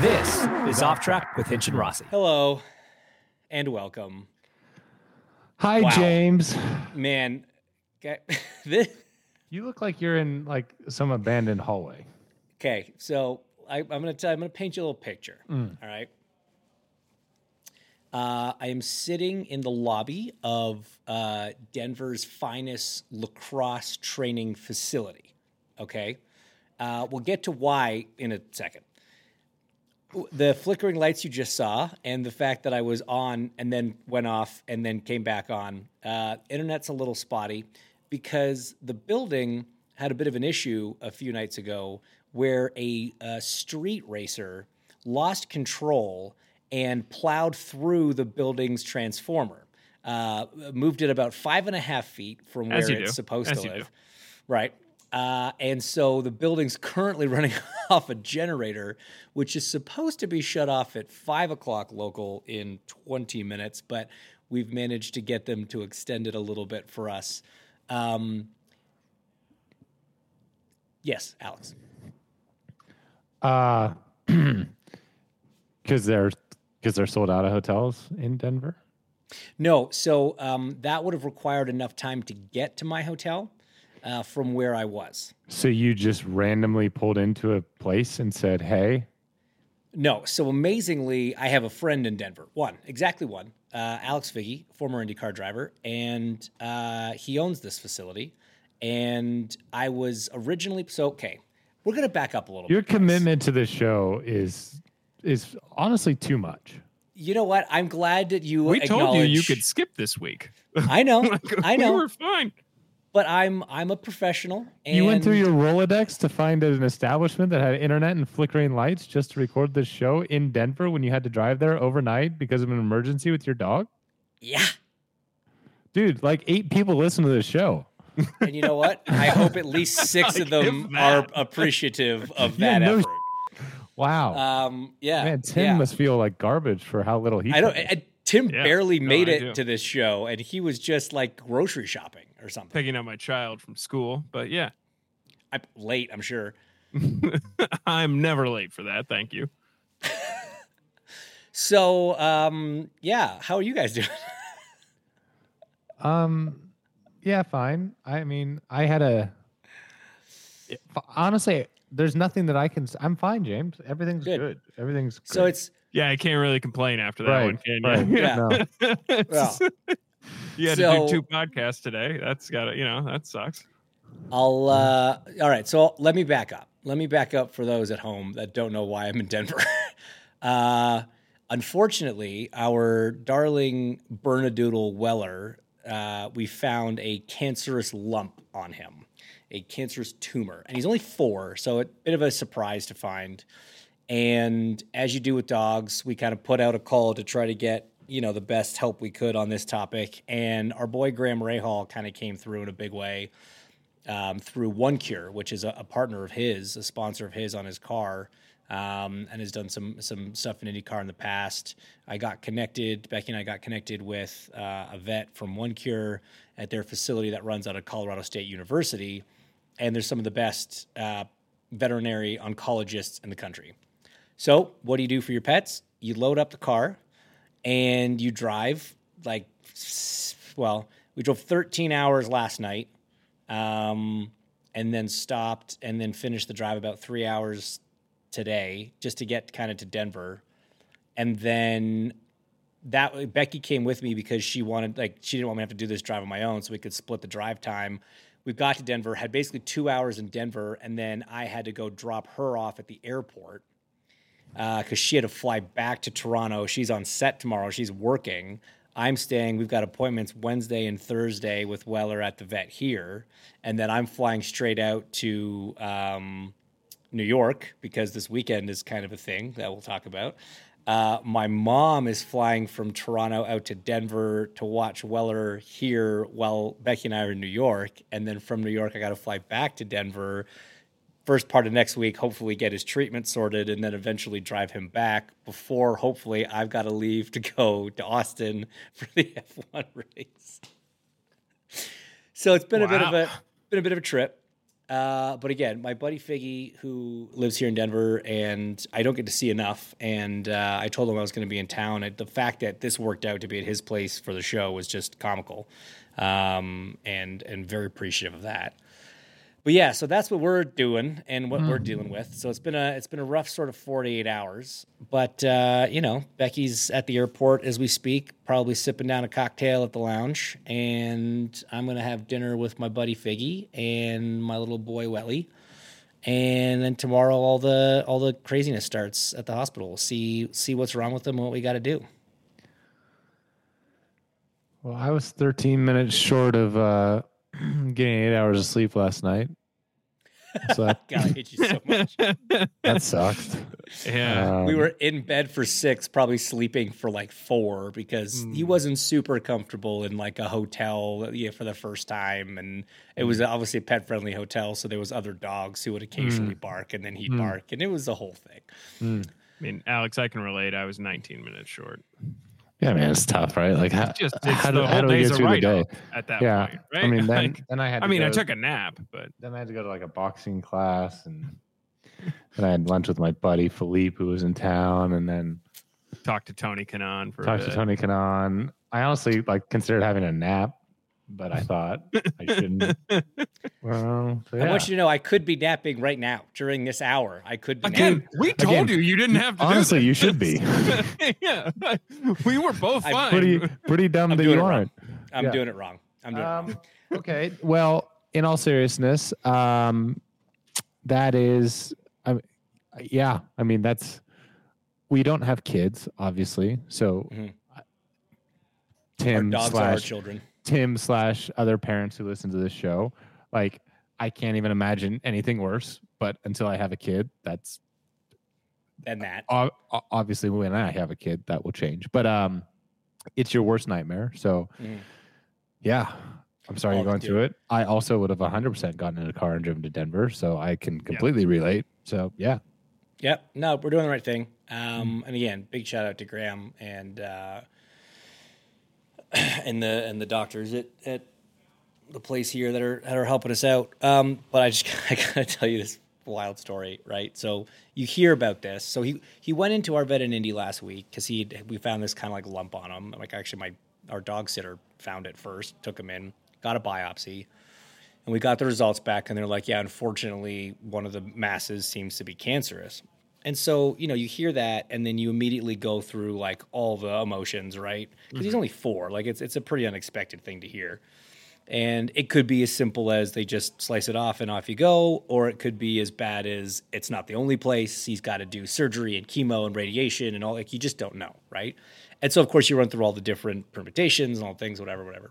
This is Off Track with Hinch and Rossi. Hello and welcome. Hi, Wow. James. Man, okay, this, You look like you're in like some abandoned hallway. okay so I, I'm gonna tell, I'm gonna paint you a little picture. Mm. All right. Uh, I am sitting in the lobby of uh, Denver's finest lacrosse training facility. Okay. Uh, we'll get to why in a second. The flickering lights you just saw, and the fact that I was on and then went off and then came back on. Uh, internet's a little spotty because the building had a bit of an issue a few nights ago where a, uh street racer lost control and plowed through the building's transformer. Uh, moved it about five and a half feet from where it's do. supposed As to you do. live. Right. Uh, and so the building's currently running off a generator, which is supposed to be shut off at five o'clock local in 20 minutes, but we've managed to get them to extend it a little bit for us. Um, yes, Alex. Uh, because they're because they're sold out of hotels in Denver. No, so um, that would have required enough time to get to my hotel uh, from where I was. So you just randomly pulled into a place and said, "Hey, No. So amazingly, I have a friend in Denver. One, exactly one. Uh, Alex Figge, former IndyCar driver, and uh, he owns this facility. And I was originally so okay. We're gonna back up a little. your bit. guys. commitment to this show is is honestly too much." You know what? I'm glad that you. We told you you could skip this week. I know. Like, I know. We were fine. But I'm I'm a professional. And You went through your Rolodex to find an establishment that had internet and flickering lights just to record this show in Denver when you had to drive there overnight because of an emergency with your dog? yeah. Dude, like eight people listen to this show. And you know what? I hope at least six of them are appreciative of Yeah, that no effort. Wow. Um, yeah, Man, Tim yeah. must feel like garbage for how little he I don't. I, Tim Yeah, barely no, made I it do. to this show, and he was just like grocery shopping or something. Picking up my child from school, but yeah, I'm late, I'm sure. I'm never late for that. Thank you. So, um, yeah, how are you guys doing? Um, yeah, fine. I mean, I had a Honestly, there's nothing that I can. I'm fine, James. Everything's Good. good. Everything's good. so it's Yeah, I can't really complain after that right. one, can right. you? Yeah. No. well, you had So- to do two podcasts today. That's got to, you know, that sucks. I'll. Uh, all right, so let me back up. Let me back up for those at home that don't know why I'm in Denver. uh, unfortunately, our darling Bernedoodle Weller, uh, we found a cancerous lump on him, a cancerous tumor, and he's only four, so a bit of a surprise to find. And as you do with dogs, we kind of put out a call to try to get you know the best help we could on this topic. And our boy Graham Rahal kind of came through in a big way um, through One Cure, which is a, a partner of his, a sponsor of his on his car. um, and has done some some stuff in IndyCar in the past. I got connected. Becky and I got connected with uh, a vet from One Cure at their facility that runs out of Colorado State University, and there's some of the best uh, veterinary oncologists in the country. So, what do you do for your pets? You load up the car, and you drive like, well, we drove 13 hours last night. Um, and then stopped and then finished the drive about three hours today just to get kind of to Denver. And then that Becky came with me because she wanted like she didn't want me to have to do this drive on my own so we could split the drive time. We got to Denver, had basically two hours in Denver, and then I had to go drop her off at the airport because uh, she had to fly back to Toronto. She's on set tomorrow. She's working. I'm staying. We've got appointments Wednesday and Thursday with Weller at the vet here, and then I'm flying straight out to um, New York because this weekend is kind of a thing that we'll talk about. Uh, my mom is flying from Toronto out to Denver to watch Weller here while Becky and I are in New York. And then from New York, I got to fly back to Denver first part of next week, hopefully get his treatment sorted and then eventually drive him back before hopefully I've got to leave to go to Austin for the F1 race. So it's been wow. a bit of a been a bit of a trip. Uh, but again, my buddy Figgy, who lives here in Denver, and I don't get to see enough. And uh, I told him I was going to be in town. And the fact that this worked out to be at his place for the show was just comical, um, and and very appreciative of that but yeah, so that's what we're doing and what mm. we're dealing with. So it's been a it's been a rough sort of forty eight hours. But uh, you know, Becky's at the airport as we speak, probably sipping down a cocktail at the lounge, and I'm gonna have dinner with my buddy Figgy and my little boy Welly. And then tomorrow, all the all the craziness starts at the hospital. We'll see see what's wrong with them, and what we got to do. Well, I was 13 minutes short of uh, getting eight hours of sleep last night. So that, God, I hate you so much. that sucked. Yeah. Um, we were in bed for six, probably sleeping for like four because mm. he wasn't super comfortable in like a hotel yeah, for the first time. And it was mm. obviously a pet friendly hotel. So there was other dogs who would occasionally mm. bark and then he'd mm. bark. And it was a whole thing. Mm. I mean, Alex, I can relate. I was 19 minutes short. Yeah, man, it's tough, right? Like, how, just, how, do, how do we get through the day at that yeah. point? Right? I mean, then, like, then I had. I mean, I took a nap, but then I had to go to like a boxing class, and then I had lunch with my buddy Philippe, who was in town, and then talked to Tony Kanaan for. Talked to Tony Kanaan. I honestly like considered having a nap but I thought I shouldn't. well, so yeah. I want you to know I could be napping right now during this hour. I could be again. Napping. We told again, you you didn't have to. Honestly, you should be. yeah, we were both fine. Pretty, pretty dumb I'm that you aren't. I'm yeah. doing it wrong. I'm doing um, it wrong. okay. Well, in all seriousness, um, that is, I, yeah. I mean, that's we don't have kids, obviously. So, mm-hmm. Tim our dogs slash, are our children Tim slash other parents who listen to this show, like I can't even imagine anything worse. But until I have a kid, that's and that obviously when I have a kid, that will change. But um, it's your worst nightmare. So mm. yeah, I'm sorry All you're going through it. I also would have 100% gotten in a car and driven to Denver, so I can completely yep. relate. So yeah. Yep. No, we're doing the right thing. Um, mm. And again, big shout out to Graham and uh, and the and the doctors at, at the place here that are that are helping us out. Um, but I just I gotta tell you this wild story, right? So you hear about this. So he he went into our vet in Indy last week because he we found this kind of like lump on him. Like actually, my our dog sitter found it first, took him in, got a biopsy, and we got the results back, and they're like, yeah, unfortunately, one of the masses seems to be cancerous. And so, you know, you hear that and then you immediately go through like all the emotions, right? Because mm-hmm. he's only four. Like it's it's a pretty unexpected thing to hear. And it could be as simple as they just slice it off and off you go, or it could be as bad as it's not the only place. He's got to do surgery and chemo and radiation and all like you just don't know, right? And so of course you run through all the different permutations and all things, whatever, whatever.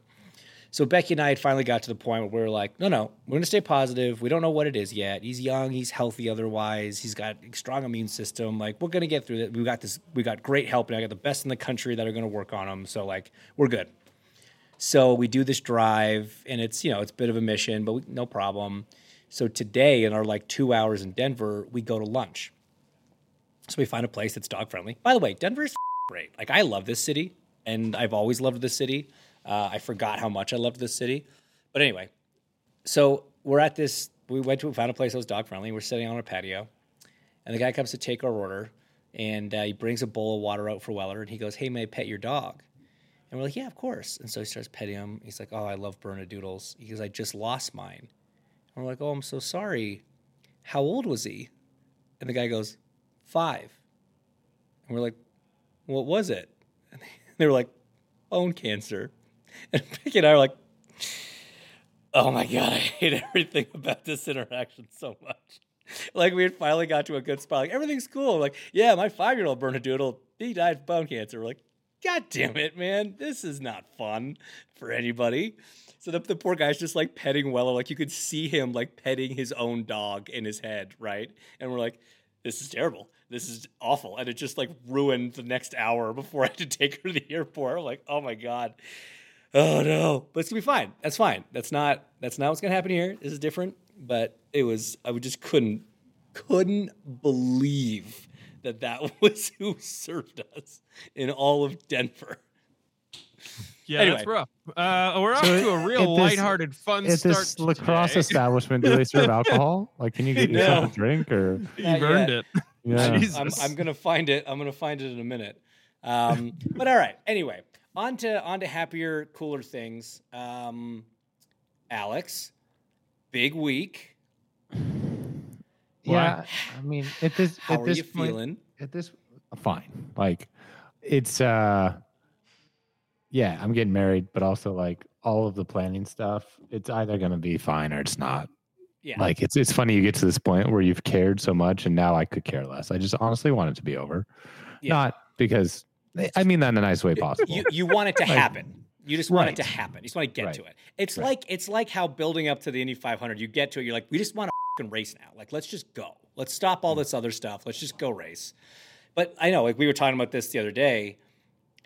So Becky and I had finally got to the point where we were like, no, no, we're to stay positive. We don't know what it is yet. He's young. He's healthy otherwise. He's got a strong immune system. Like, we're to get through it. We got this. We got great help. And I got the best in the country that are to work on him. So, like, we're good. So we do this drive, and it's, you know, it's a bit of a mission, but we, no problem. So today, in our like two hours in Denver, we go to lunch. So we find a place that's dog friendly. By the way, Denver's great. Like I love this city, and I've always loved this city. Uh, I forgot how much I loved this city, but anyway. So we're at this. We went to found a place that was dog friendly. We're sitting on a patio, and the guy comes to take our order, and uh, he brings a bowl of water out for Weller, and he goes, "Hey, may I pet your dog?" And we're like, "Yeah, of course." And so he starts petting him. He's like, "Oh, I love Bernedoodles." He goes, "I just lost mine." And we're like, "Oh, I'm so sorry. How old was he?" And the guy goes, five. And we're like, what was it? And they were like, bone cancer. And Becky and I are like, oh my God, I hate everything about this interaction so much. Like we had finally got to a good spot. Like everything's cool. Like, yeah, my five year old Bernedoodle, he died of bone cancer. We're like, God damn it, man. This is not fun for anybody. So the, the poor guy's just like petting Weller. Like you could see him like petting his own dog in his head, right? And we're like, this is terrible. This is awful. And it just like ruined the next hour before I had to take her to the airport. I'm like, oh my God. Oh no. But it's gonna be fine. That's fine. That's not that's not what's gonna happen here. This is different. But it was I just couldn't couldn't believe that that was who served us in all of Denver. Yeah, Anyway. that's rough. Uh, we're off So to a real at this- lighthearted, fun At start. this lacrosse today. establishment, do they serve alcohol? Like, can you get yourself No. a drink or? You've earned it. Yeah. Jesus. I'm, I'm gonna find it. I'm gonna find it in a minute. Um, but all right. Anyway, on to on to happier, cooler things. Um, Alex, big week. Yeah, I mean, at this How at are this you point, feeling? At this, fine. Like, it's uh, yeah, I'm getting married, but also like all of the planning stuff. It's either gonna be fine or it's not. Yeah. Like, it's it's funny you get to this point where you've cared so much, and now I could care less. I just honestly want it to be over, Yeah. not because I mean that in a nice way possible. you you want it to happen. You just want it to happen. You just want to get Right. to it. It's Right. like it's like how building up to the Indy 500. You get to it. You're like, we just want to race now. Like, let's just go. Let's stop all hmm. this other stuff. Let's just go race. But I know, like we were talking about this the other day.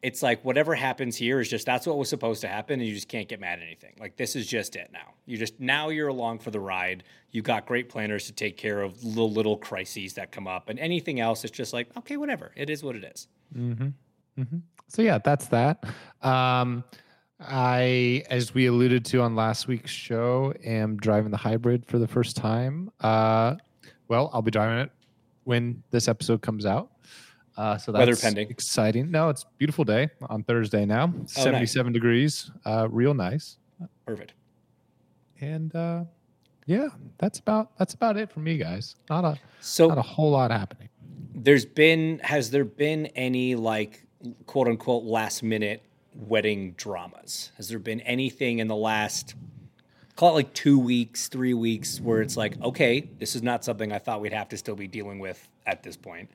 It's like whatever happens here is just that's what was supposed to happen, and you just can't get mad at anything. Like this is just it now. You just now you're along for the ride. You got great planners to take care of little little crises that come up, and anything else, it's just like okay, whatever. It is what it is. Mm-hmm. So yeah, that's that. Um, I, as we alluded to on last week's show, am driving the hybrid for the first time. Uh, well, I'll be driving it when this episode comes out. Uh, so that's Weather pending. exciting. No, it's beautiful day on Thursday now. Oh, nice. 77 degrees, uh, real nice. Perfect. And uh, yeah, that's about that's about it for me, guys. Not a So not a whole lot happening. there's been has there been any like quote unquote last minute wedding dramas has there been anything in the last call it like two weeks three weeks where it's like okay this is not something i thought we'd have to still be dealing with at this point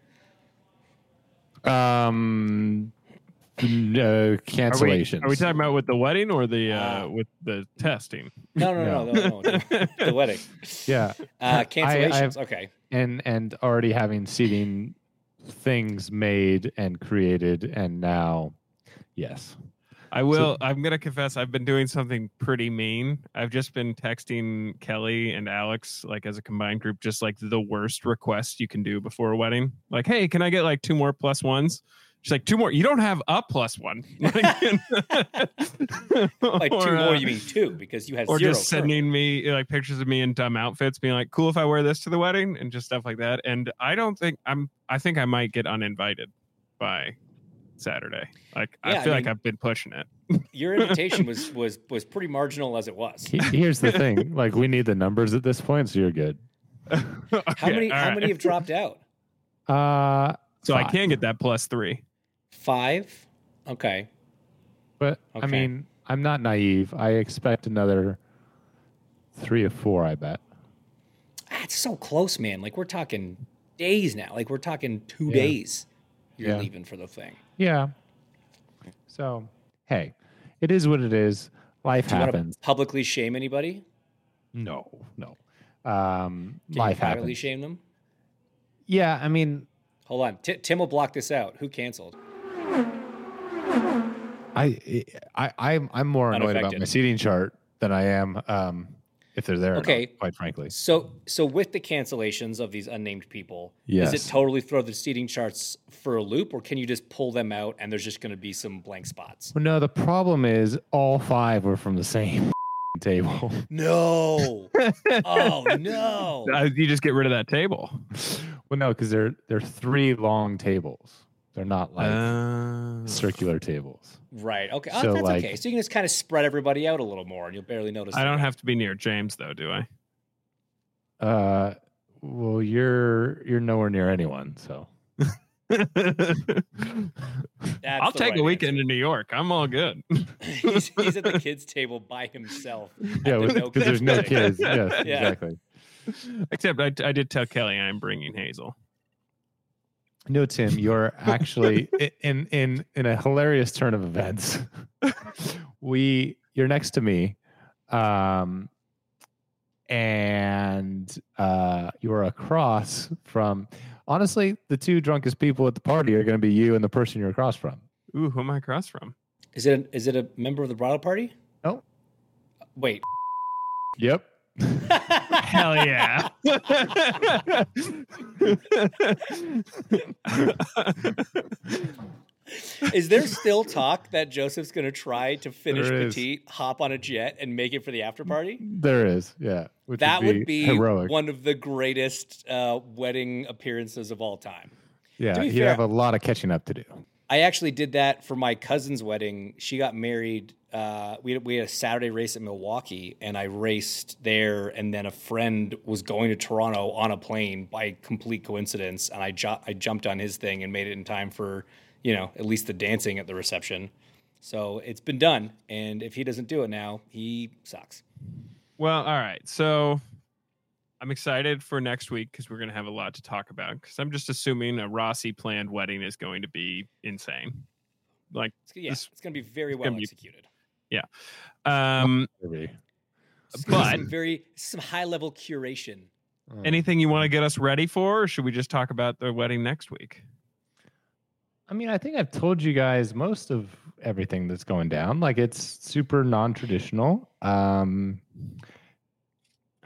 Um, no Are we, cancellations. are we talking about with the wedding or the uh, Ah. with the testing? no no no no, no, no, the wedding Yeah. uh, I- I cancellations have- okay and and already having seating things made and created and now yes I will. I'm gonna confess. I've been doing something pretty mean. I've just been texting Kelly and Alex, like as a combined group, just like the worst request you can do before a wedding. Like, hey, can I get like two more plus ones? She's like, two more. You don't have a plus one. like Or, two more uh, you mean two because you had or zero just currently. sending me like pictures of me in dumb outfits, being like, "Cool if I wear this to the wedding," and just stuff like that. And I don't think I'm. I think I might get uninvited by Saturday. Like Yeah, I I feel like I've been pushing it. your invitation was was was pretty marginal as it was here's the thing like we need the numbers at this point so you're good how many how right. many have dropped out uh So I can get that plus three. Five okay but i mean i'm not naive i expect another three or four i bet That's so close, man. Like we're talking days now. Like we're talking two Yeah. days. You're Yeah. leaving for the thing. yeah so hey it is what it is life Do happens publicly shame anybody? no no um Can life you happens shame them? yeah i mean Hold on. Ti Tim will block this out. Who canceled? I I I'm I'm more annoyed about my seating chart than I am um if they're there. or not, Okay. quite frankly. So, so with the cancellations of these unnamed people, yes. does it totally throw the seating charts for a loop, or can you just pull them out and there's just going to be some blank spots? Well, no, the problem is all five were from the same table. No. oh no. You just get rid of that table. well, no, because they're they're three long tables. They're not like Uh, circular tables. Right. Okay. Oh, So, that's like- okay. So you can just kind of spread everybody out a little more, and you'll barely notice. I them. don't have to be near James though, do I? Uh, well, you're you're nowhere near anyone, so That's I'll take right a weekend in New York. I'm all good. he's, he's at the kids' table by himself. yeah, the because no there's no kids. Yes, Yeah. exactly. Except I, I did tell Kelly I'm bringing Hazel. No, Tim, you're actually in in in a hilarious turn of events. we you're next to me, um, and uh, you're across from. Honestly, the two drunkest people at the party are going to be you and the person you're across from. Ooh, who am I across from? Is it? A, is it a member of the bridal party? No. Wait. Yep. Hell yeah. Is there still talk that Josef's going to try to finish There is. Petit, hop on a jet, and make it for the after party? There is, yeah. That would be heroic. one of the greatest uh, wedding appearances of all time. yeah, he'd fair- have a lot of catching up to do. I actually did that for my cousin's wedding. She got married. Uh, we had, we had a Saturday race at Milwaukee, and I raced there. And then a friend was going to Toronto on a plane by complete coincidence, and I ju- I jumped on his thing and made it in time for you know at least the dancing at the reception. So it's been done, and if he doesn't do it now, he sucks. Well, all right. So I'm excited for next week because we're going to have a lot to talk about. Because I'm just assuming a Rossi planned wedding is going to be insane. Like, It's, yeah, This- it's going to be very well gonna be- executed. um, Maybe. It's gonna be But- some very some high level curation. Oh. anything you want to get us ready for, or should we just talk about the wedding next week? I mean, I think I've told you guys most of everything that's going down. Like it's super non-traditional. Um,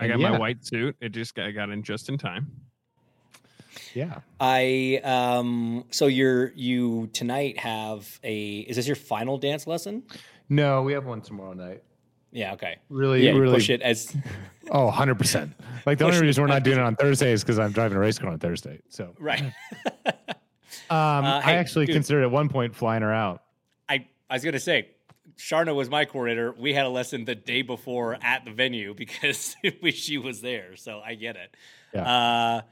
I got yeah. my white suit. It just got, I got in just in time. yeah. I um so you're you tonight have a is this your final dance lesson? No, we have one tomorrow night. Yeah, okay. Really, yeah, really. push it as Oh, 100 percent. Like the only reason we're not doing it on Thursday is because I'm driving a race car on Thursday. So, right. um, Uh, I hey, actually dude. considered at one point flying her out. I I was gonna say Sharna was my coordinator. We had a lesson the day before at the venue because she was there, so I get it. Yeah. Uh,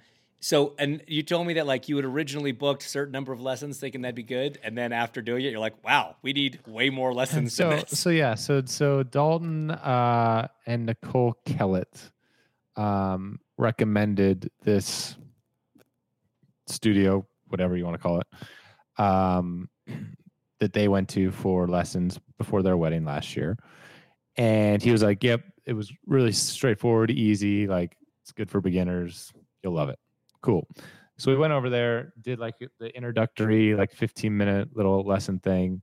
so and you told me that like you had originally booked a certain number of lessons thinking that'd be good, and then after doing it, you're like, wow, we need way more lessons so so yeah so so dalton uh and nicole kellett um recommended this studio whatever you want to call it um that they went to for lessons before their wedding last year and he was like yep it was really straightforward easy like it's good for beginners you'll love it cool so we went over there did like the introductory like 15 minute little lesson thing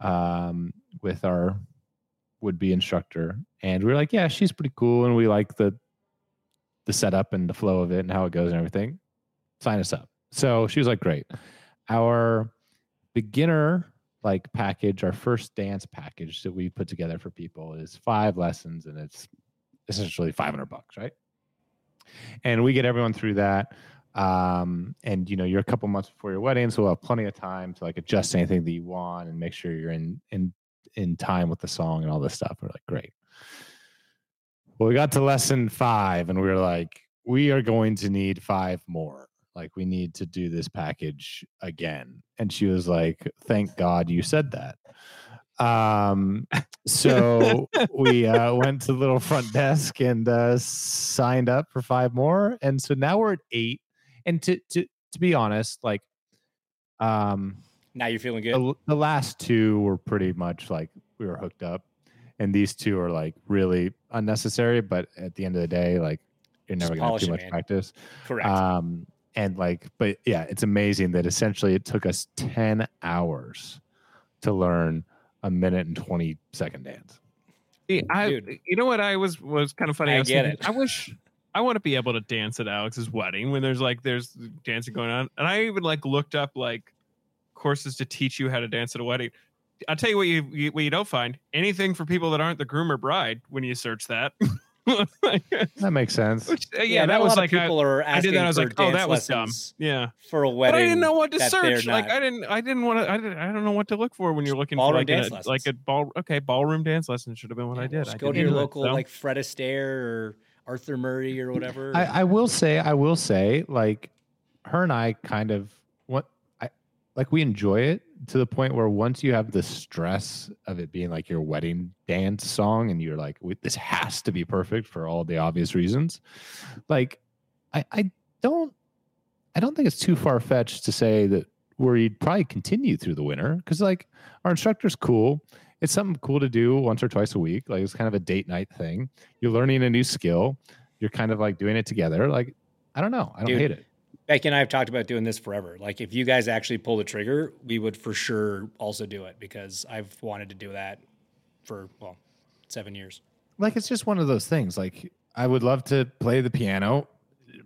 um, with our would-be instructor, and we were like, "Yeah, she's pretty cool, and we like the the setup and the flow of it and how it goes and everything. Sign us up." So she was like, "Great." Our beginner like package, our first dance package that we put together for people is five lessons, and it's essentially five hundred bucks, right? And we get everyone through that um and you know you're a couple months before your wedding so we'll have plenty of time to like adjust anything that you want and make sure you're in in in time with the song and all this stuff. We're like great. Well we got to lesson five and we were like we are going to need five more like we need to do this package again and she was like thank god you said that um so we uh, went to the little front desk and uh, signed up for five more and so now we're at eight and to to to be honest like um now you're feeling good. the, the last two were pretty much like we were hooked up and these two are like really unnecessary but at the end of the day like you're never gonna have too much man. practice Correct. um and like but yeah it's amazing that essentially it took us 10 hours to learn a minute and 20 second dance I, Dude. you know what I was was kind of funny. I was get thinking, it. I wish I want to be able to dance at Alex's wedding when there's like there's dancing going on, and I even like looked up like courses to teach you how to dance at a wedding. I'll tell you what you, you what you don't find anything for people that aren't the groom or bride when you search that. That makes sense. Which, uh, Yeah, yeah, that was like of I, people are I asking did that. I was like, oh, that was dumb. Yeah, for a but wedding. I didn't know what to search. Like I didn't, I didn't want to. I didn't, I don't know what to look for when you're looking Ballroom for like, dance a, like a ball. Okay, ballroom dance lesson should have been what I did. Just I go to your do it, local so. like Fred Astaire or Arthur Murray or whatever. I, I will say, I will say, like her and I kind of what I like we enjoy it to the point where once you have the stress of it being like your wedding dance song and you're like, this has to be perfect for all the obvious reasons. Like, I, I don't I don't think it's too far fetched to say that where you'd probably continue through the winter because like our instructor's cool. It's something cool to do once or twice a week. Like it's kind of a date night thing. You're learning a new skill. You're kind of like doing it together. Like I don't know. I don't Dude, hate it. Becky and I have talked about doing this forever. Like, if you guys actually pull the trigger, we would for sure also do it because I've wanted to do that for well, seven years. Like it's just one of those things. Like I would love to play the piano,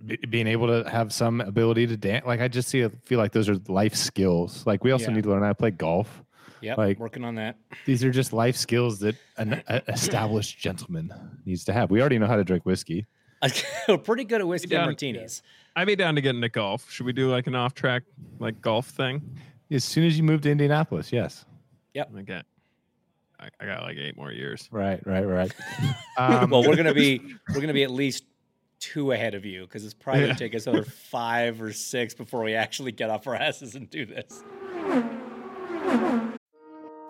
b- being able to have some ability to dance. Like I just see feel like those are life skills. Like we also Yeah. need to learn how to play golf. Yeah, Like- working on that. These are just life skills that an established gentleman needs to have. We already know how to drink whiskey. We're pretty good at whiskey Yeah. and martinis. I'd be down to get into golf. Should we do like an off-track like golf thing? As soon as you move to Indianapolis, yes. Yep. Okay. I, I got like eight more years. Right, right, right. Um, well, we're gonna be we're gonna be at least two ahead of you because it's probably Yeah. gonna take us another five or six before we actually get off our asses and do this.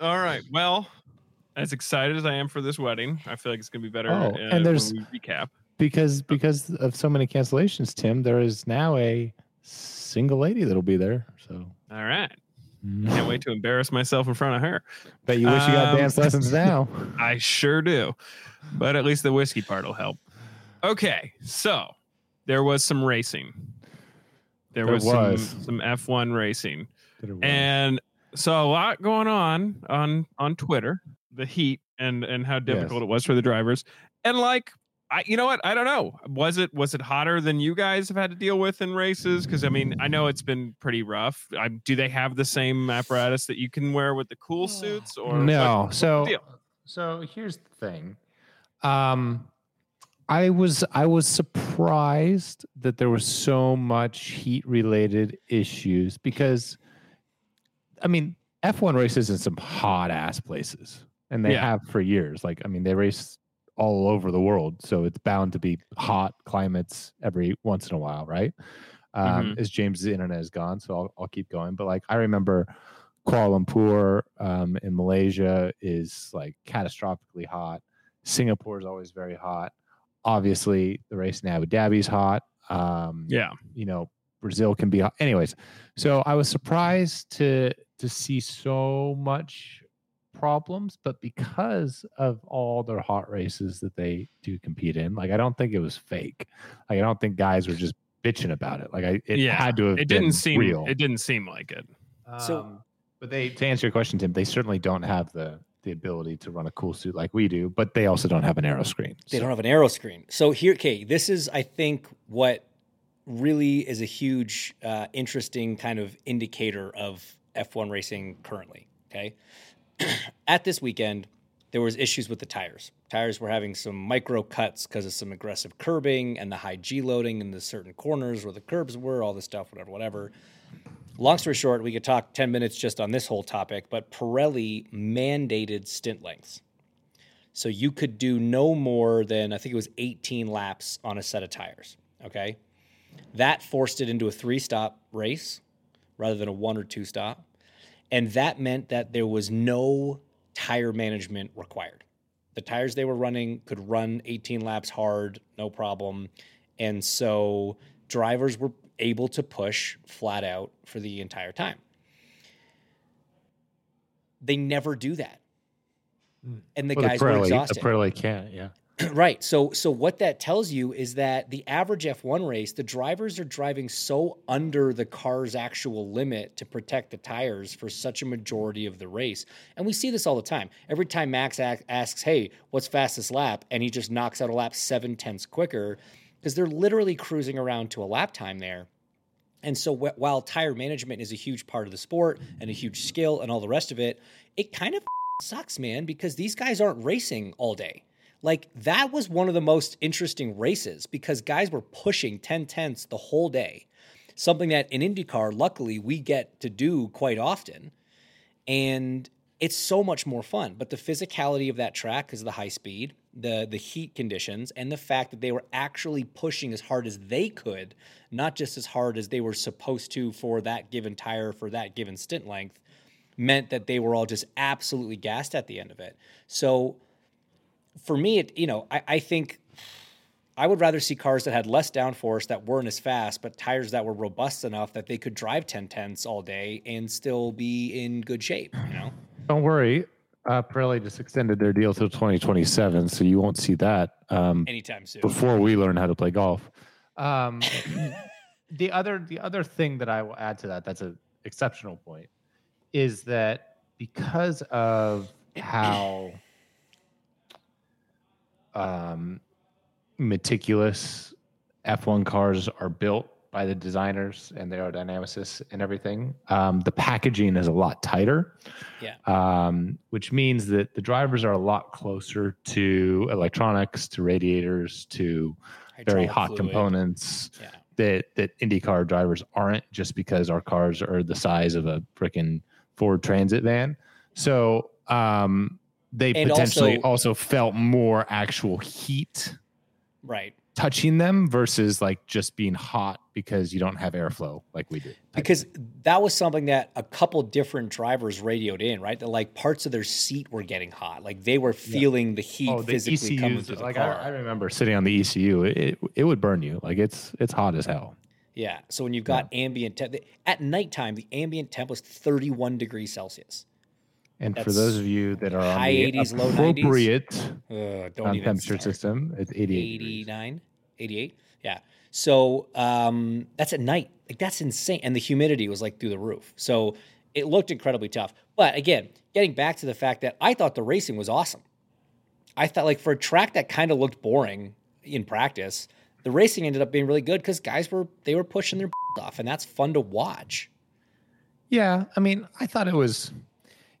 All right. Well, as excited as I am for this wedding, I feel like it's gonna be better. Oh, uh, and there's- recap. because because of so many cancellations, Tim, there is now a single lady that'll be there. So All right. Can't wait to embarrass myself in front of her. bet you wish you got Um, dance lessons now. I sure do. But at least the whiskey part will help. Okay, so there was some racing. There, There was, was. some some F1 racing. And so a lot going on on on Twitter, the heat and and how difficult it was for the drivers. And like I you know what? I don't know. Was it was it hotter than you guys have had to deal with in races cuz I mean, I know it's been pretty rough. I, do they have the same apparatus that you can wear with the cool suits or no. what- so so here's the thing. Um, I was I was surprised that there was so much heat related issues because, I mean, F1 races in some hot ass places, and they Yeah. have for years. Like, I mean, they race all over the world, so it's bound to be hot climates every once in a while, right? Um, As James's internet is gone, so I'll, I'll keep going. But like, I remember Kuala Lumpur um, in Malaysia is like catastrophically hot. Singapore is always very hot. Obviously, the race in Abu Dhabi is hot. Um, Yeah. you know Brazil can be. Anyways, so I was surprised to to see so much problems, but because of all their hot races that they do compete in, like I don't think it was fake. Like I don't think guys were just bitching about it. Like I, it yeah. had to have. It didn't seem real. it didn't seem like it. So- Um, but they to answer your question, Tim, they certainly don't have the the ability to run a cool suit like we do, but they also don't have an aeroscreen. They So- don't have an aeroscreen. So here, okay, this is I think what really is a huge, uh, interesting kind of indicator of F1 racing currently. Okay, at this weekend there was issues with the tires. Tires were having some micro cuts because of some aggressive curbing and the high G loading in the certain corners where the curbs were, all this stuff, whatever, whatever. Long story short, we could talk 10 minutes just on this whole topic, but Pirelli mandated stint lengths. So you could do no more than, I think it was 18 laps on a set of tires. Okay. That forced it into a three stop race rather than a one or two stop. And that meant that there was no tire management required. The tires they were running could run 18 laps hard, no problem. And so drivers were able to push flat out for the entire time. They never do that. Hmm. And the Well, guys were Pirelli, exhausted. The Pirelli can't, yeah. right. So so what that tells you is that the average F1 race, the drivers are driving so under the car's actual limit to protect the tires for such a majority of the race. And we see this all the time. Every time Max ac- asks, "Hey, what's fastest lap?" and he just knocks out a lap 7 tenths quicker because they're literally cruising around to a lap time there. And so wh- while tire management is a huge part of the sport and a huge skill and all the rest of it, it kind of sucks, man, because these guys aren't racing all day. Like that was one of the most interesting races because guys were pushing 10 tenths the whole day. Something that in IndyCar, luckily, we get to do quite often. And it's so much more fun. But the physicality of that track is the high speed, the the heat conditions, and the fact that they were actually pushing as hard as they could, not just as hard as they were supposed to for that given tire for that given stint length, meant that they were all just absolutely gassed at the end of it. So for me, it you know, I, I think I would rather see cars that had less downforce that weren't as fast, but tires that were robust enough that they could drive 10 tenths all day and still be in good shape, you know? Don't worry. Uh, Pirelli just extended their deal till 2027, so you won't see that um, Anytime soon. before we learn how to play golf. Um, the other the other thing that I will add to that that's an exceptional point is that because of how um, meticulous F1 cars are built by the designers and the aerodynamicists and everything, um, the packaging is a lot tighter Yeah. um, which means that the drivers are a lot closer to electronics, to radiators, to very hot fluid. components Yeah. that that IndyCar drivers aren't, just because our cars are the size of a freaking Ford Transit van. So um, they And potentially also- also felt more actual heat Right. touching them versus like just being hot because you don't have airflow like we do. Because that was something that a couple different drivers radioed in, right? That like parts of their seat were getting hot. Like they were feeling the heat Oh, the physically coming through the like car. I, I remember sitting on the ECU, it it would burn you. Like it's it's hot as hell. Yeah. So when you've got ambient temp, at nighttime, the ambient temp was 31 degrees Celsius. And for those of you that are on high the 80s, low 90s. appropriate Uh, don't um, even temperature start. system, it's 88 degrees. 89, 88. Yeah. So um, that's at night. Like that's insane. And the humidity was like through the roof. So it looked incredibly tough. But again, getting back to the fact that I thought the racing was awesome. I thought like for a track that kind of looked boring in practice, the racing ended up being really good because guys were they were pushing their off, and that's fun to watch. Yeah, I mean, I thought it was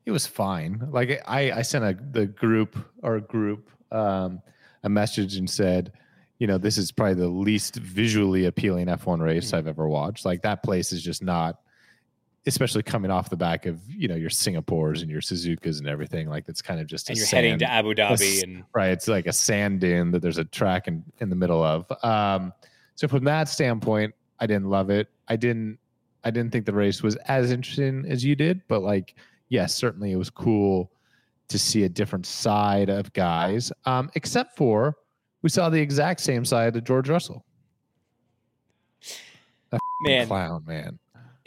it was fine. Like I I sent a the group or group um, a message and said, you know, this is probably the least visually appealing F1 race I've ever watched. Like that place is just not especially coming off the back of you know your Singapores and your Suzukas and everything. Like that's kind of just and a you're sand, heading to Abu Dhabi s- and right. It's like a sand dune that there's a track in in the middle of. Um, so from that standpoint, I didn't love it. I didn't. I didn't think the race was as interesting as you did, but like, yes, certainly it was cool to see a different side of guys. Um, except for we saw the exact same side of George Russell. That man. clown, man.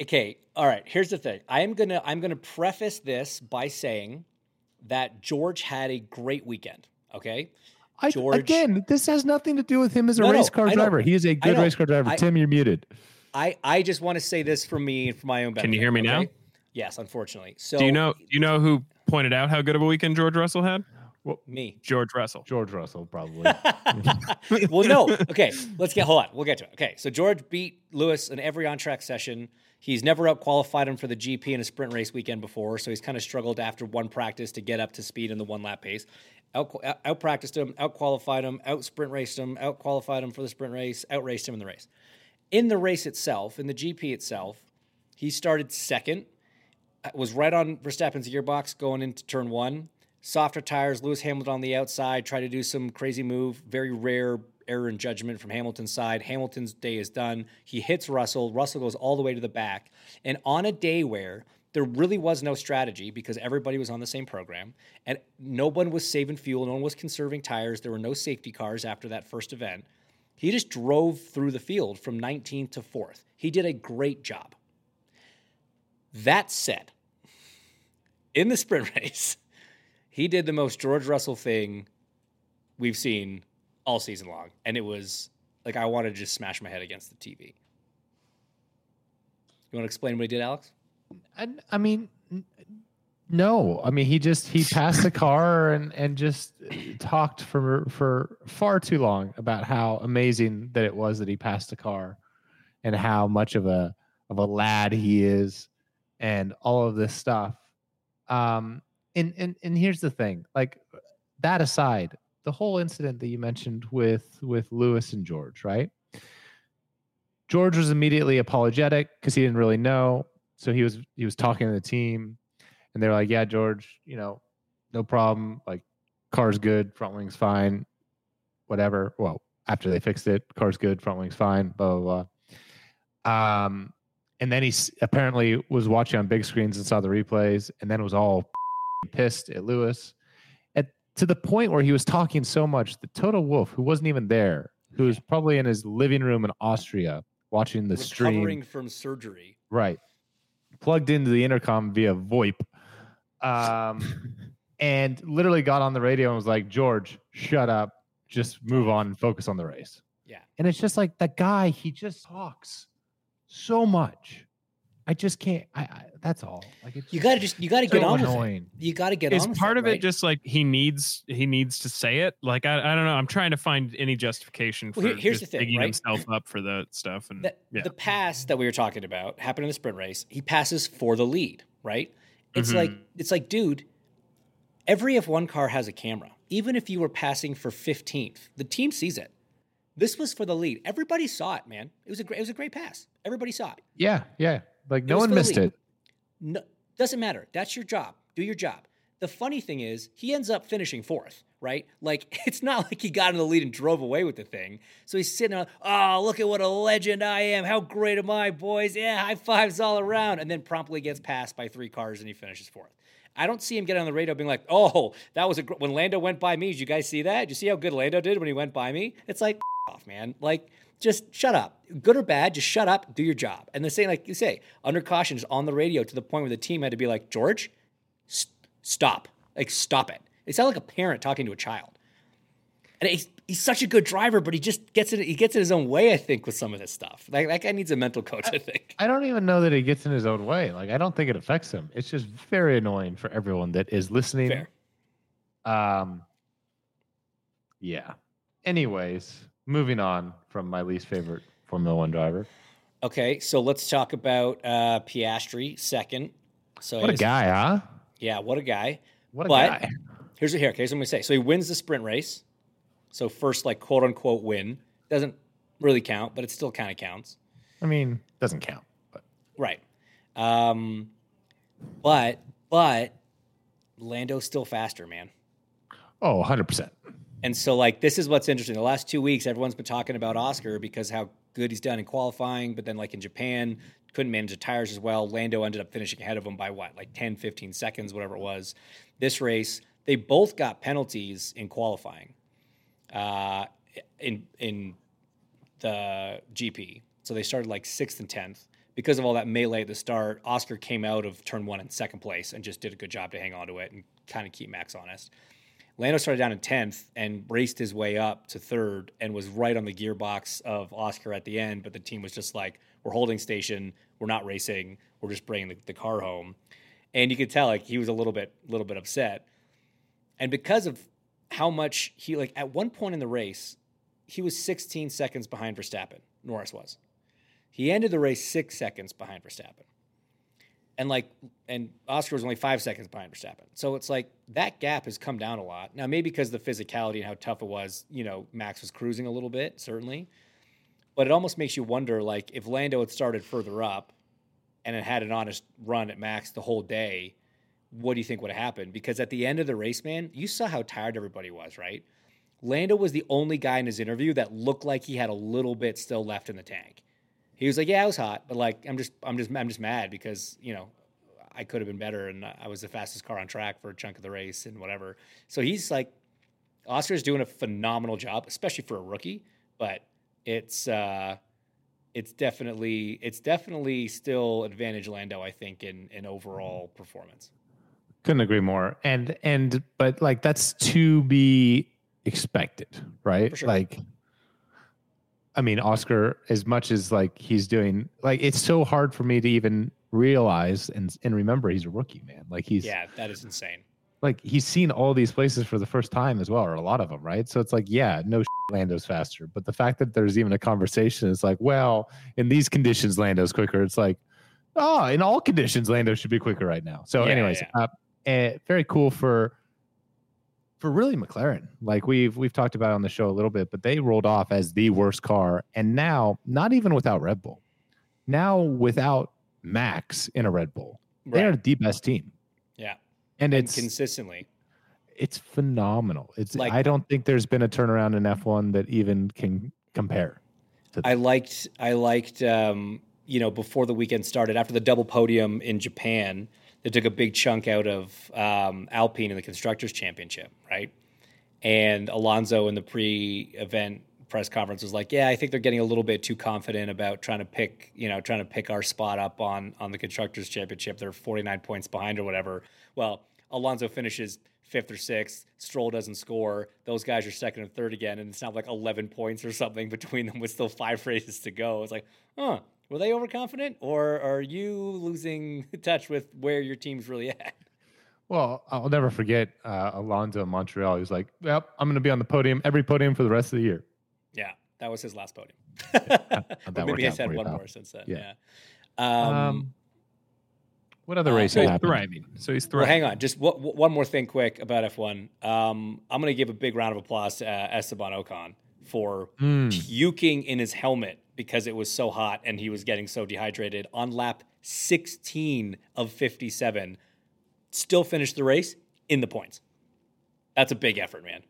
Okay, all right. Here's the thing. I am gonna I'm gonna preface this by saying that George had a great weekend. Okay, I, George- again, this has nothing to do with him as a No, no, race car I driver. He is a good race car driver. I- Tim, you're muted. I I just want to say this for me and for my own benefit. Can you hear me now? Okay? Yes, unfortunately. So do you know? Do you know who pointed out how good of a weekend George Russell had? me? George Russell. George Russell, probably. well, no. Okay, let's get hold on. We'll get to it. Okay, so George beat Lewis in every on track session. He's never out qualified him for the GP in a sprint race weekend before, so he's kind of struggled after one practice to get up to speed in the one lap pace. Out, out practiced him, out qualified him, out sprint raced him, out qualified him for the sprint race, out raced him in the race. In the race itself, in the GP itself, he started second, was right on Verstappen's gearbox going into turn one. Softer tires, Lewis Hamilton on the outside, tried to do some crazy move. Very rare error in judgment from Hamilton's side. Hamilton's day is done. He hits Russell. Russell goes all the way to the back. And on a day where there really was no strategy because everybody was on the same program and no one was saving fuel, no one was conserving tires, there were no safety cars after that first event. He just drove through the field from 19th to 4th. He did a great job. That said, in the sprint race, he did the most George Russell thing we've seen all season long. And it was like I wanted to just smash my head against the TV. You want to explain what he did, Alex? I, I mean, no. I mean, he just he passed the car and and just talked for for far too long about how amazing that it was that he passed the car, and how much of a of a lad he is, and all of this stuff. Um, and and and here's the thing, like that aside, the whole incident that you mentioned with with Lewis and George, right? George was immediately apologetic because he didn't really know. So he was he was talking to the team, and they're like, "Yeah, George, you know, no problem. Like, car's good, front wing's fine, whatever." Well, after they fixed it, car's good, front wing's fine, blah blah blah. Um, and then he apparently was watching on big screens and saw the replays, and then was all pissed at Lewis, at to the point where he was talking so much that Toto Wolff, who wasn't even there, who was probably in his living room in Austria watching the stream, Recovering from surgery. right, plugged into the intercom via VoIP, um, and literally got on the radio and was like, "George, shut up, just move on and focus on the race." Yeah. And it's just like that guy, he just talks so much. I just can't. I, I that's all. Like it's You got to just you got to get so on annoying. with it. You got to get Is on with part it, of it right? just like he needs he needs to say it? Like I, I don't know. I'm trying to find any justification for Well, here's just the thing, digging right? himself up for the stuff. And the, yeah, the pass that we were talking about happened in the sprint race. He passes for the lead, right? It's like Mm-hmm. it's like, dude, every F1 car has a camera. Even if you were passing for 15th, the team sees it. This was for the lead. Everybody saw it, man. It was a great, it was a great pass. Everybody saw it. Yeah, yeah. Like no one missed it. No, doesn't matter. That's your job. Do your job. The funny thing is, he ends up finishing fourth, right? Like, it's not like he got in the lead and drove away with the thing. So he's sitting there, oh, look at what a legend I am. How great am I, boys? Yeah, high fives all around. And then promptly gets passed by three cars and he finishes fourth. I don't see him get on the radio being like, oh, that was a gr- when Lando went by me. Did you guys see that? Did you see how good Lando did when he went by me? It's like, off, man. Like, just shut up. Good or bad, just shut up, do your job. And the same, like you say, under caution is on the radio to the point where the team had to be like, George, st- stop. Like, stop it. It sounded like a parent talking to a child. And he's, he's such a good driver, but he just gets it. He gets in his own way, I think, with some of this stuff. Like that guy needs a mental coach, I think. I don't even know that he gets in his own way. Like I don't think it affects him. It's just very annoying for everyone that is listening. Fair. Um yeah. Anyways, moving on from my least favorite Formula 1 driver. Okay, so let's talk about uh, Piastri second. So What a guy, huh? Yeah, what a guy. What a But guy. here's what here. Okay, here's what I'm gonna say. So he wins the sprint race. So first, like quote unquote win doesn't really count, but it still kind of counts. I mean, doesn't count. But Right. Um, but but Lando's still faster, man. Oh, 100 percent. And so, like, this is what's interesting. The last two weeks, everyone's been talking about Oscar because how good he's done in qualifying, but then, like, in Japan, couldn't manage the tires as well. Lando ended up finishing ahead of him by what, like 10, 15 seconds, whatever it was. This race, they both got penalties in qualifying uh, in, in the GP. So they started like sixth and 10th. Because of all that melee at the start, Oscar came out of turn one in second place and just did a good job to hang on to it and kind of keep Max honest. Lando started down in 10th and raced his way up to third and was right on the gearbox of Oscar at the end. But the team was just like, we're holding station. We're not racing. We're just bringing the, the car home. And you could tell like he was a little bit, little bit upset. And because of how much he like at one point in the race, he was 16 seconds behind Verstappen. Norris was. He ended the race six seconds behind Verstappen and like and Oscar was only five seconds behind Verstappen. So it's like that gap has come down a lot. Now maybe because the physicality and how tough it was, you know, Max was cruising a little bit, certainly. But it almost makes you wonder, like, if Lando had started further up and had had an honest run at Max the whole day, what do you think would have happened? Because at the end of the race, man, you saw how tired everybody was, right? Lando was the only guy in his interview that looked like he had a little bit still left in the tank he was like, "Yeah, I was hot, but like, I'm just, I'm just, I'm just mad because you know, I could have been better, and I was the fastest car on track for a chunk of the race and whatever." So he's like, Oscar's doing a phenomenal job, especially for a rookie. But it's, uh, it's definitely, it's definitely still advantage Lando, I think, in in overall performance. Couldn't agree more. And and but like that's to be expected, right? Sure. Like I mean, Oscar, as much as like he's doing, like it's so hard for me to even realize and and remember he's a rookie, man. Like he's yeah, that is insane. Like he's seen all these places for the first time as well, or a lot of them, right? So it's like, yeah, no, Lando's faster. But the fact that there's even a conversation is like, well, in these conditions, Lando's quicker. It's like, oh, in all conditions, Lando should be quicker right now. So, yeah, anyways, yeah. Uh, uh, very cool for for really McLaren. Like we've we've talked about on the show a little bit, but they rolled off as the worst car, and now not even without Red Bull, now without Max in a Red Bull, right. they are the best team. Yeah, and, and it's consistently. It's phenomenal. It's like I don't think there's been a turnaround in F1 that even can compare. I liked I liked um, you know before the weekend started after the double podium in Japan they took a big chunk out of um, Alpine in the Constructors' Championship, right? And Alonso in the pre-event press conference was like, "Yeah, I think they're getting a little bit too confident about trying to pick, you know, trying to pick our spot up on on the Constructors' Championship. They're 49 points behind or whatever." Well, Alonso finishes fifth or sixth. Stroll doesn't score. Those guys are second and third again, and it's not like 11 points or something between them with still five races to go. It's like, huh, were they overconfident, or are you losing touch with where your team's really at? Well, I'll never forget uh, Alonso in Montreal. He was like, "Well, I'm going to be on the podium, every podium for the rest of the year." Yeah, that was his last podium. yeah, maybe he's had one more since then. Yeah. yeah. Um, um, what other race uh, happened? Thriving. So he's thriving. Well, hang on, just w- one more thing, quick about F1. Um, I'm going to give a big round of applause to uh, Esteban Ocon for mm. puking in his helmet because it was so hot and he was getting so dehydrated on lap 16 of 57. Still finished the race in the points. That's a big effort, man.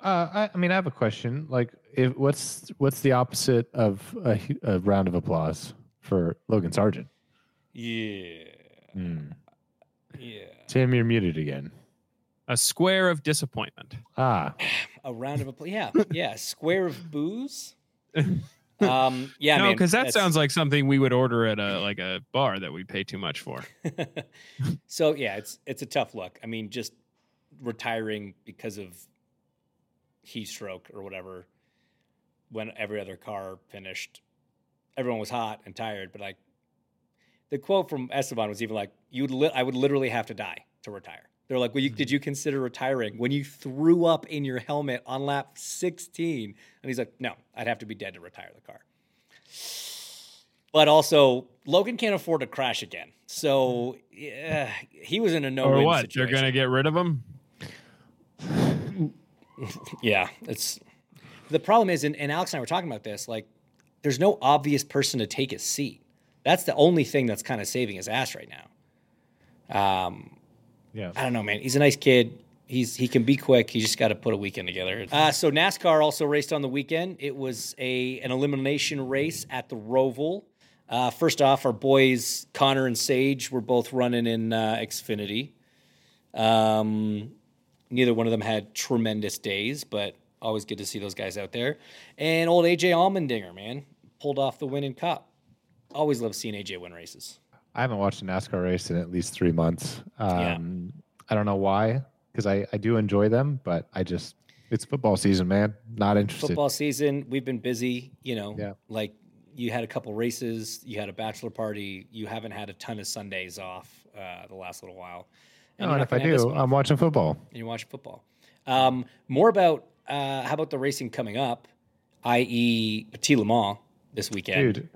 Uh, I, I, mean, I have a question. Like, if, what's what's the opposite of a, a round of applause for Logan Sargeant? Yeah. Mm. Yeah. Tim, you're muted again. A square of disappointment. Ah. a round of applause. Yeah. Yeah. A square of booze. Um, yeah, no, because that sounds like something we would order at a like a bar that we pay too much for. so yeah, it's it's a tough look. I mean, just retiring because of heat stroke or whatever. When every other car finished, everyone was hot and tired. But like, the quote from Esteban was even like, "You, li- I would literally have to die to retire." They're like, well, you, did you consider retiring when you threw up in your helmet on lap 16? And he's like, no, I'd have to be dead to retire the car. But also, Logan can't afford to crash again. So yeah, he was in a no. Or what? Situation. They're going to get rid of him? yeah, it's the problem is, and, and Alex and I were talking about this. Like, there's no obvious person to take his seat. That's the only thing that's kind of saving his ass right now. Um, Yeah. I don't know, man. He's a nice kid. He's he can be quick. He just got to put a weekend together. Uh, so NASCAR also raced on the weekend. It was a an elimination race at the Roval. Uh, first off, our boys Connor and Sage were both running in uh, Xfinity. Um, neither one of them had tremendous days, but always good to see those guys out there. And old AJ Allmendinger, man, pulled off the winning cup. Always love seeing AJ win races. I haven't watched a NASCAR race in at least three months. Yeah. Um, I don't know why, because I, I do enjoy them, but I just it's football season, man. Not interested. Football season, we've been busy, you know, Yeah. like you had a couple races, you had a bachelor party, you haven't had a ton of Sundays off uh, the last little while. No, and if I gonna have this do. I'm watching football. and you're watching football. Um, more about uh, how about the racing coming up, i.e., Petit Le Mans this weekend. Dude,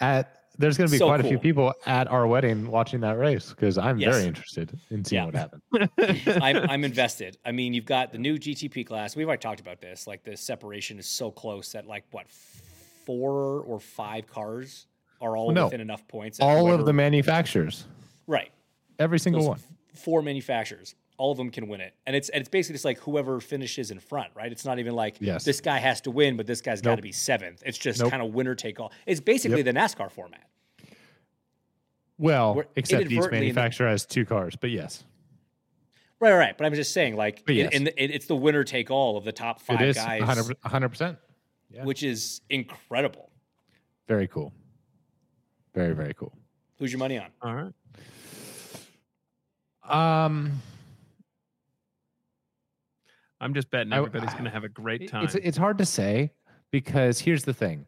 at there's going to be So quite a few people at our wedding watching that race because I'm Yes. very interested in seeing Yeah. what happens. I'm, I'm invested. I mean, you've got the new GTP class. We've already talked about this. Like the separation is so close that like what four or five cars are all No. within enough points. All whoever- of the manufacturers, right. every single one. Four manufacturers, all of them can win it, and it's and it's basically just like whoever finishes in front, right? It's not even like Yes. this guy has to win, but this guy's got to be seventh. It's just Nope. kind of winner take all. It's basically Yep. the NASCAR format. Well, except each manufacturer has two cars, but yes, Right, right. But I'm just saying, like, But in- yes. in the, it, it's the winner take all of the top five it is guys, 100 percent. Yeah. which is incredible. Very cool. Very very cool. Who's your money on? All right. Um, I'm just betting everybody's going to have a great time. It's it's hard to say because here's the thing: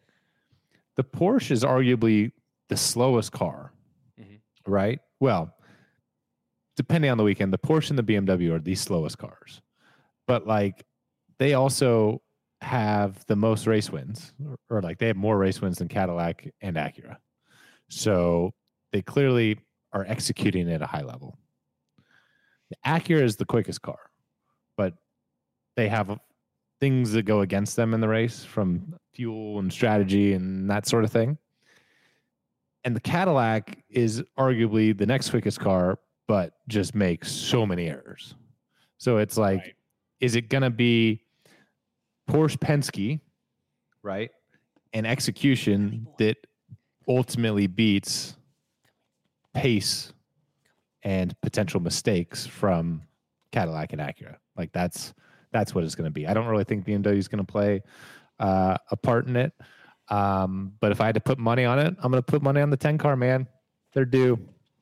the Porsche is arguably the slowest car, Mhm. right? Well, depending on the weekend, the Porsche and the BMW are the slowest cars, but like they also have the most race wins, or, or like they have more race wins than Cadillac and Acura. So they clearly are executing at a high level. The Acura is the quickest car, but they have things that go against them in the race from fuel and strategy and that sort of thing. And the Cadillac is arguably the next quickest car, but just makes so many errors. So it's like, Right. is it going to be Porsche Penske, right? And execution that ultimately beats pace and potential mistakes from Cadillac and Acura. Like that's that's what it's going to be. I don't really think BMW is going to play uh, a part in it. Um, but if I had to put money on it, I'm going to put money on the 10 car, man. They're due.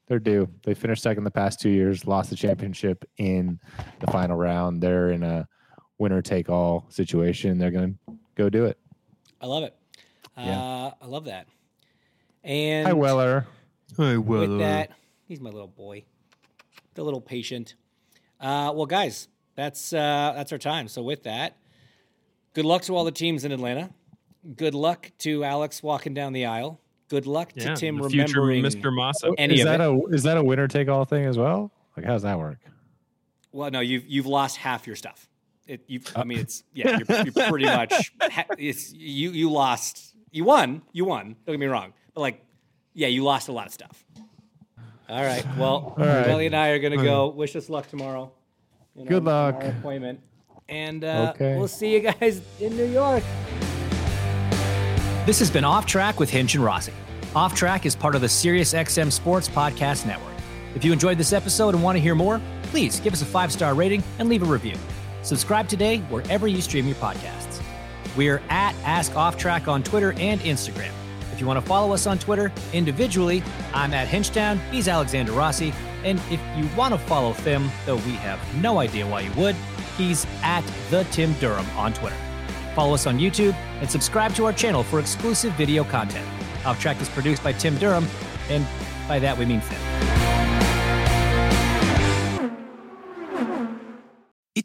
They're due. They finished second the past two years, lost the championship in the final round. They're in a winner take all situation. They're going to go do it. I love it. Yeah. Uh, I love that. And Hi, Weller. Hey, with that, he's my little boy, the little patient. Uh, well, guys, that's uh, that's our time. So with that, good luck to all the teams in Atlanta. Good luck to Alex walking down the aisle. Good luck to yeah, Tim the remembering Mr. Massa. any is of that it. a is that a winner take all thing as well? Like, how does that work? Well, no, you've you've lost half your stuff. It, you, Uh. I mean, it's yeah, you're, you're pretty much it's you you lost. You won. You won. Don't get me wrong, but like, yeah, you lost a lot of stuff. All right. Well, right. Kelly and I are gonna go. Wish us luck tomorrow. You know, Good luck. tomorrow Appointment. And uh, Okay. we'll see you guys in New York. This has been Off Track with Hinch and Rossi. Off Track is part of the SiriusXM Sports Podcast Network. If you enjoyed this episode and want to hear more, please give us a five star rating and leave a review. Subscribe today wherever you stream your podcasts. We're at Ask Off Track on Twitter and Instagram. If you want to follow us on Twitter individually, I'm at Hinchtown, he's Alexander Rossi. And if you want to follow Thim, though we have no idea why you would, he's at the Tim Durham on Twitter. Follow us on YouTube and subscribe to our channel for exclusive video content. Off Track is produced by Tim Durham, and by that we mean Thim.